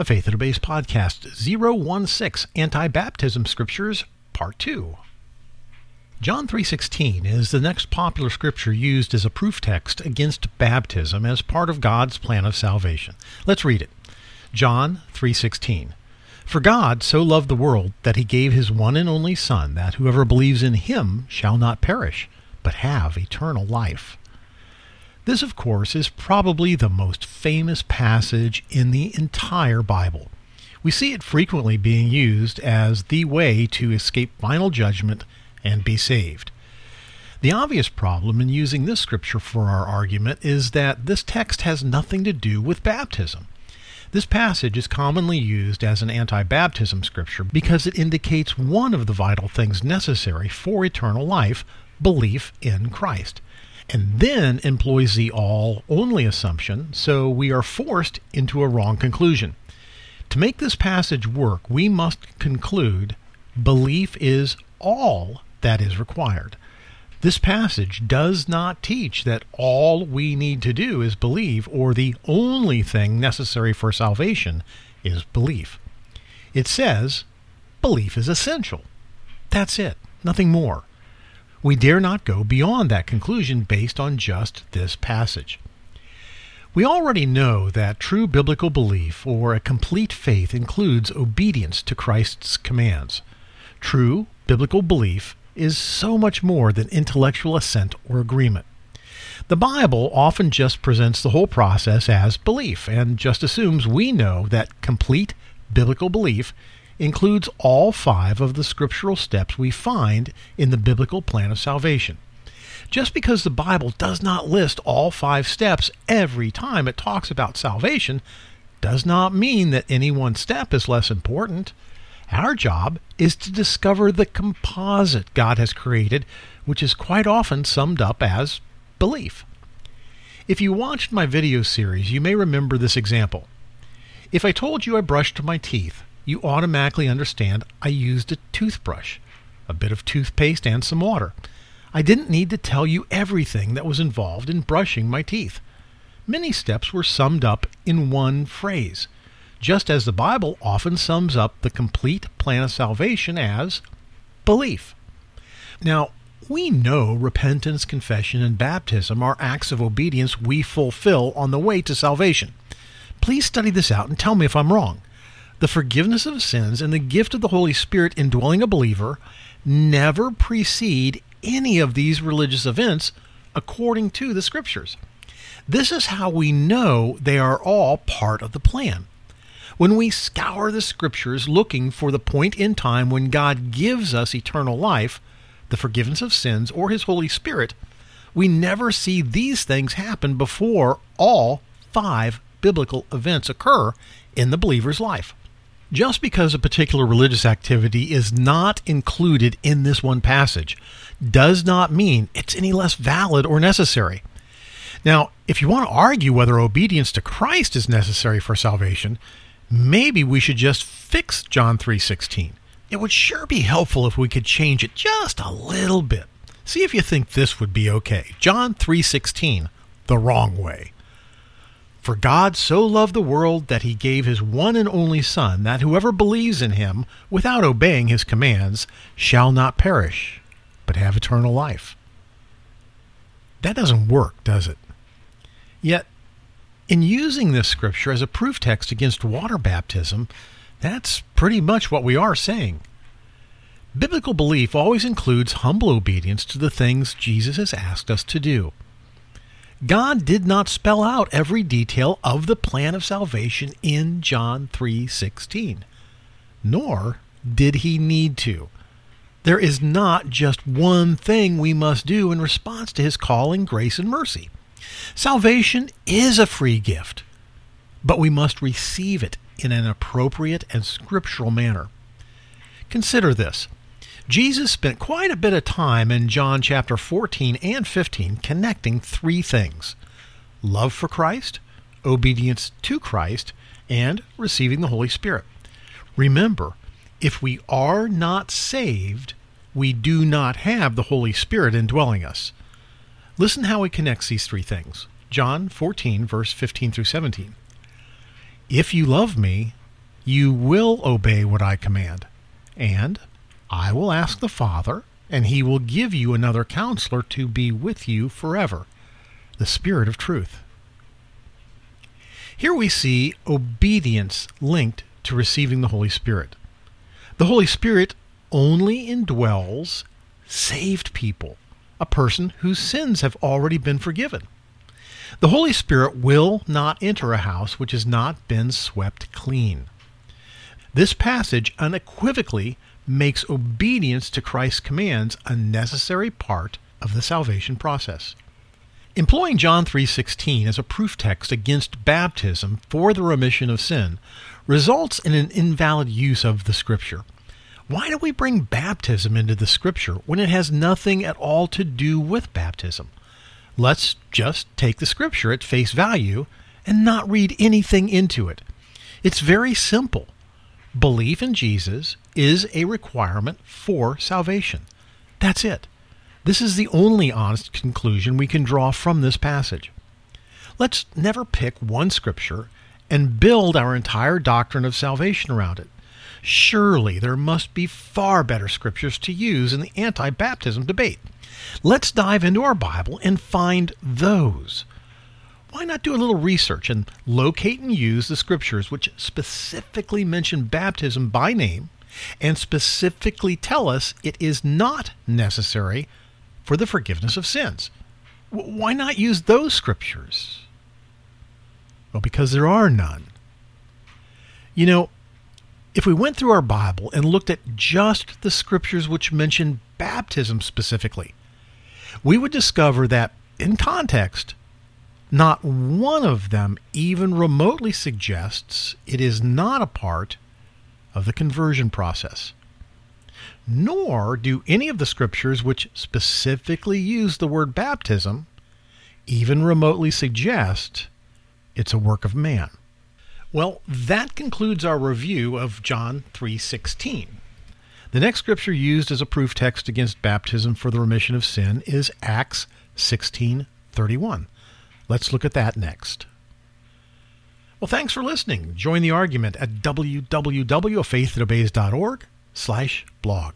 a Faith That Obeys podcast 016 Anti-Baptism Scriptures Part 2. John 3:16 is the next popular scripture used as a proof text against baptism as part of God's plan of salvation. Let's read it. John 3:16 For God so loved the world that he gave his one and only son that whoever believes in him shall not perish but have eternal life. This, of course, is probably the most famous passage in the entire Bible. We see it frequently being used as the way to escape final judgment and be saved. The obvious problem in using this scripture for our argument is that this text has nothing to do with baptism. This passage is commonly used as an anti baptism scripture because it indicates one of the vital things necessary for eternal life belief in Christ and then employs the all only assumption, so we are forced into a wrong conclusion. To make this passage work, we must conclude belief is all that is required. This passage does not teach that all we need to do is believe, or the only thing necessary for salvation is belief. It says belief is essential. That's it, nothing more. We dare not go beyond that conclusion based on just this passage. We already know that true biblical belief or a complete faith includes obedience to Christ's commands. True biblical belief is so much more than intellectual assent or agreement. The Bible often just presents the whole process as belief and just assumes we know that complete biblical belief includes all five of the scriptural steps we find in the biblical plan of salvation. Just because the Bible does not list all five steps every time it talks about salvation does not mean that any one step is less important. Our job is to discover the composite God has created, which is quite often summed up as belief. If you watched my video series, you may remember this example. If I told you I brushed my teeth, you automatically understand I used a toothbrush, a bit of toothpaste, and some water. I didn't need to tell you everything that was involved in brushing my teeth. Many steps were summed up in one phrase, just as the Bible often sums up the complete plan of salvation as belief. Now, we know repentance, confession, and baptism are acts of obedience we fulfill on the way to salvation. Please study this out and tell me if I'm wrong the forgiveness of sins and the gift of the Holy Spirit indwelling a believer never precede any of these religious events according to the Scriptures. This is how we know they are all part of the plan. When we scour the Scriptures looking for the point in time when God gives us eternal life, the forgiveness of sins, or His Holy Spirit, we never see these things happen before all five biblical events occur in the believer's life. Just because a particular religious activity is not included in this one passage does not mean it's any less valid or necessary. Now, if you want to argue whether obedience to Christ is necessary for salvation, maybe we should just fix John 3:16. It would sure be helpful if we could change it just a little bit. See if you think this would be okay. John 3:16, the wrong way. For God so loved the world that he gave his one and only Son, that whoever believes in him, without obeying his commands, shall not perish, but have eternal life. That doesn't work, does it? Yet, in using this scripture as a proof text against water baptism, that's pretty much what we are saying. Biblical belief always includes humble obedience to the things Jesus has asked us to do. God did not spell out every detail of the plan of salvation in John 3:16, nor did he need to. There is not just one thing we must do in response to his calling, grace, and mercy. Salvation is a free gift, but we must receive it in an appropriate and scriptural manner. Consider this. Jesus spent quite a bit of time in John chapter 14 and 15 connecting three things love for Christ, obedience to Christ, and receiving the Holy Spirit. Remember, if we are not saved, we do not have the Holy Spirit indwelling us. Listen how he connects these three things. John 14, verse 15 through 17. If you love me, you will obey what I command. And I will ask the Father, and he will give you another counselor to be with you forever, the Spirit of truth. Here we see obedience linked to receiving the Holy Spirit. The Holy Spirit only indwells saved people, a person whose sins have already been forgiven. The Holy Spirit will not enter a house which has not been swept clean. This passage unequivocally makes obedience to Christ's commands a necessary part of the salvation process. Employing John 3:16 as a proof text against baptism for the remission of sin results in an invalid use of the scripture. Why do we bring baptism into the scripture when it has nothing at all to do with baptism? Let's just take the scripture at face value and not read anything into it. It's very simple. Belief in Jesus is a requirement for salvation. That's it. This is the only honest conclusion we can draw from this passage. Let's never pick one scripture and build our entire doctrine of salvation around it. Surely there must be far better scriptures to use in the anti baptism debate. Let's dive into our Bible and find those. Why not do a little research and locate and use the scriptures which specifically mention baptism by name and specifically tell us it is not necessary for the forgiveness of sins? Why not use those scriptures? Well, because there are none. You know, if we went through our Bible and looked at just the scriptures which mention baptism specifically, we would discover that, in context, not one of them even remotely suggests it is not a part of the conversion process. Nor do any of the scriptures which specifically use the word baptism even remotely suggest it's a work of man. Well, that concludes our review of John 3:16. The next scripture used as a proof text against baptism for the remission of sin is Acts 16:31. Let's look at that next. Well, thanks for listening. Join the argument at www.faiththatobeys.org slash blog.